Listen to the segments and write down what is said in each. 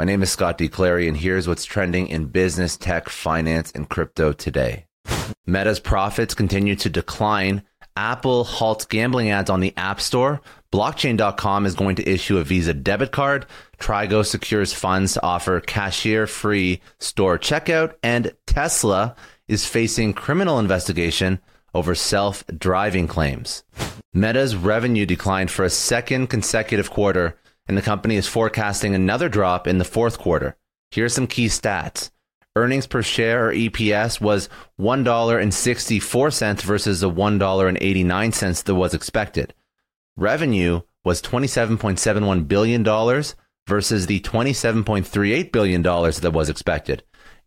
My name is Scott D. Clary, and here's what's trending in business, tech, finance, and crypto today. Meta's profits continue to decline. Apple halts gambling ads on the App Store. Blockchain.com is going to issue a Visa debit card. Trigo secures funds to offer cashier free store checkout. And Tesla is facing criminal investigation over self driving claims. Meta's revenue declined for a second consecutive quarter, and the company is forecasting another drop in the fourth quarter. Here are some key stats. Earnings per share or EPS was $1.64 versus the $1.89 that was expected. Revenue was $27.71 billion versus the $27.38 billion that was expected.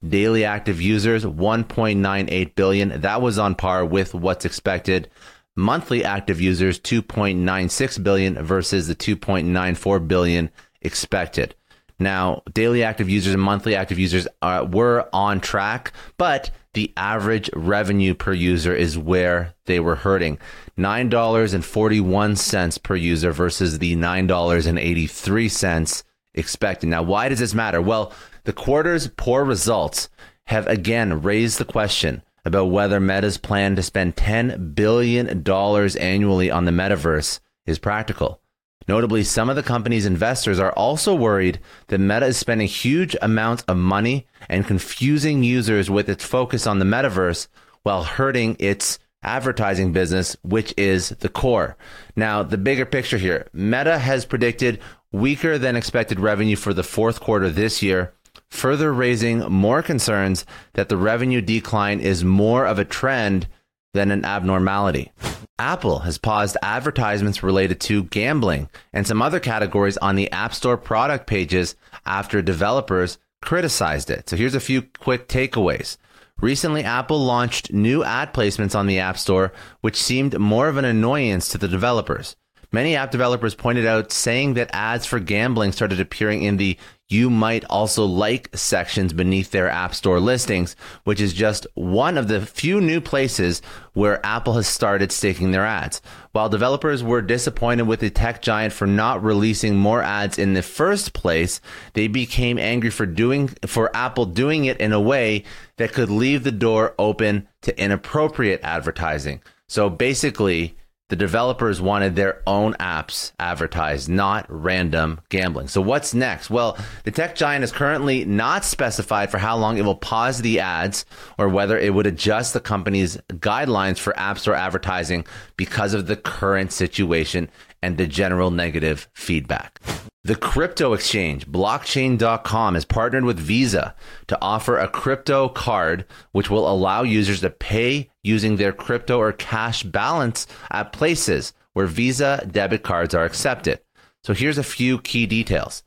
Daily active users 1.98 billion. That was on par with what's expected. Monthly active users 2.96 billion versus the 2.94 billion expected. Now, daily active users and monthly active users are, were on track, but the average revenue per user is where they were hurting. $9.41 per user versus the $9.83 expected. Now, why does this matter? Well, the quarter's poor results have again raised the question about whether Meta's plan to spend $10 billion annually on the metaverse is practical. Notably, some of the company's investors are also worried that Meta is spending huge amounts of money and confusing users with its focus on the metaverse while hurting its advertising business, which is the core. Now, the bigger picture here Meta has predicted weaker than expected revenue for the fourth quarter this year further raising more concerns that the revenue decline is more of a trend than an abnormality. Apple has paused advertisements related to gambling and some other categories on the App Store product pages after developers criticized it. So here's a few quick takeaways. Recently, Apple launched new ad placements on the App Store, which seemed more of an annoyance to the developers. Many app developers pointed out saying that ads for gambling started appearing in the you might also like sections beneath their App Store listings, which is just one of the few new places where Apple has started sticking their ads. While developers were disappointed with the tech giant for not releasing more ads in the first place, they became angry for doing for Apple doing it in a way that could leave the door open to inappropriate advertising. So basically, the developers wanted their own apps advertised, not random gambling. So what's next? Well, the tech giant is currently not specified for how long it will pause the ads or whether it would adjust the company's guidelines for App Store advertising because of the current situation and the general negative feedback. The crypto exchange, blockchain.com, has partnered with Visa to offer a crypto card which will allow users to pay using their crypto or cash balance at places where Visa debit cards are accepted. So here's a few key details.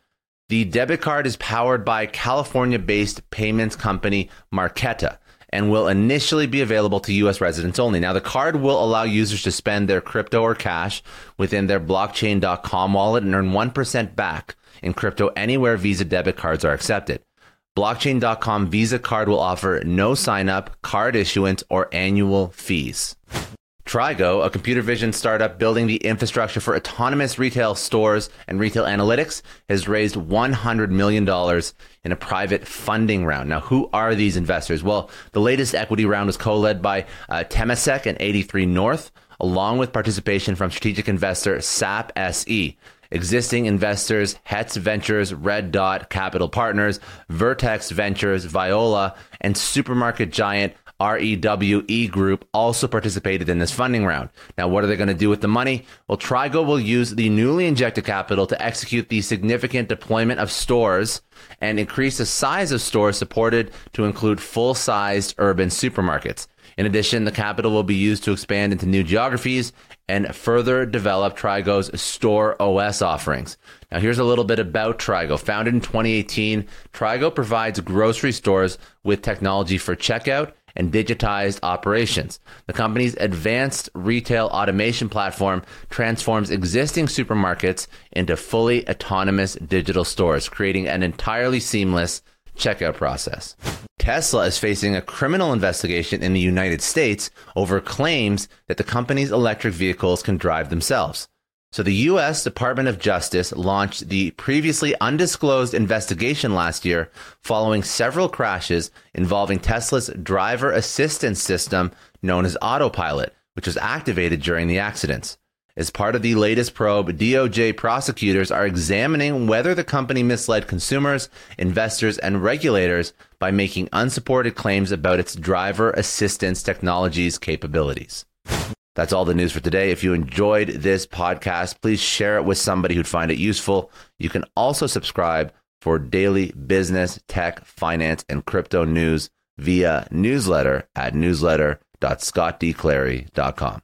The debit card is powered by California based payments company Marqeta and will initially be available to US residents only. Now, the card will allow users to spend their crypto or cash within their blockchain.com wallet and earn 1% back in crypto anywhere Visa debit cards are accepted. Blockchain.com Visa card will offer no sign up, card issuance, or annual fees. Trigo, a computer vision startup building the infrastructure for autonomous retail stores and retail analytics, has raised $100 million in a private funding round. Now, who are these investors? Well, the latest equity round was co led by uh, Temasek and 83 North, along with participation from strategic investor SAP SE. Existing investors, Hetz Ventures, Red Dot Capital Partners, Vertex Ventures, Viola, and supermarket giant REWE Group also participated in this funding round. Now, what are they going to do with the money? Well, Trigo will use the newly injected capital to execute the significant deployment of stores and increase the size of stores supported to include full sized urban supermarkets. In addition, the capital will be used to expand into new geographies and further develop Trigo's Store OS offerings. Now, here's a little bit about Trigo. Founded in 2018, Trigo provides grocery stores with technology for checkout and digitized operations. The company's advanced retail automation platform transforms existing supermarkets into fully autonomous digital stores, creating an entirely seamless checkout process. Tesla is facing a criminal investigation in the United States over claims that the company's electric vehicles can drive themselves. So, the U.S. Department of Justice launched the previously undisclosed investigation last year following several crashes involving Tesla's driver assistance system known as Autopilot, which was activated during the accidents. As part of the latest probe, DOJ prosecutors are examining whether the company misled consumers, investors, and regulators by making unsupported claims about its driver assistance technology's capabilities. That's all the news for today. If you enjoyed this podcast, please share it with somebody who'd find it useful. You can also subscribe for daily business, tech, finance, and crypto news via newsletter at newsletter.scottdclary.com.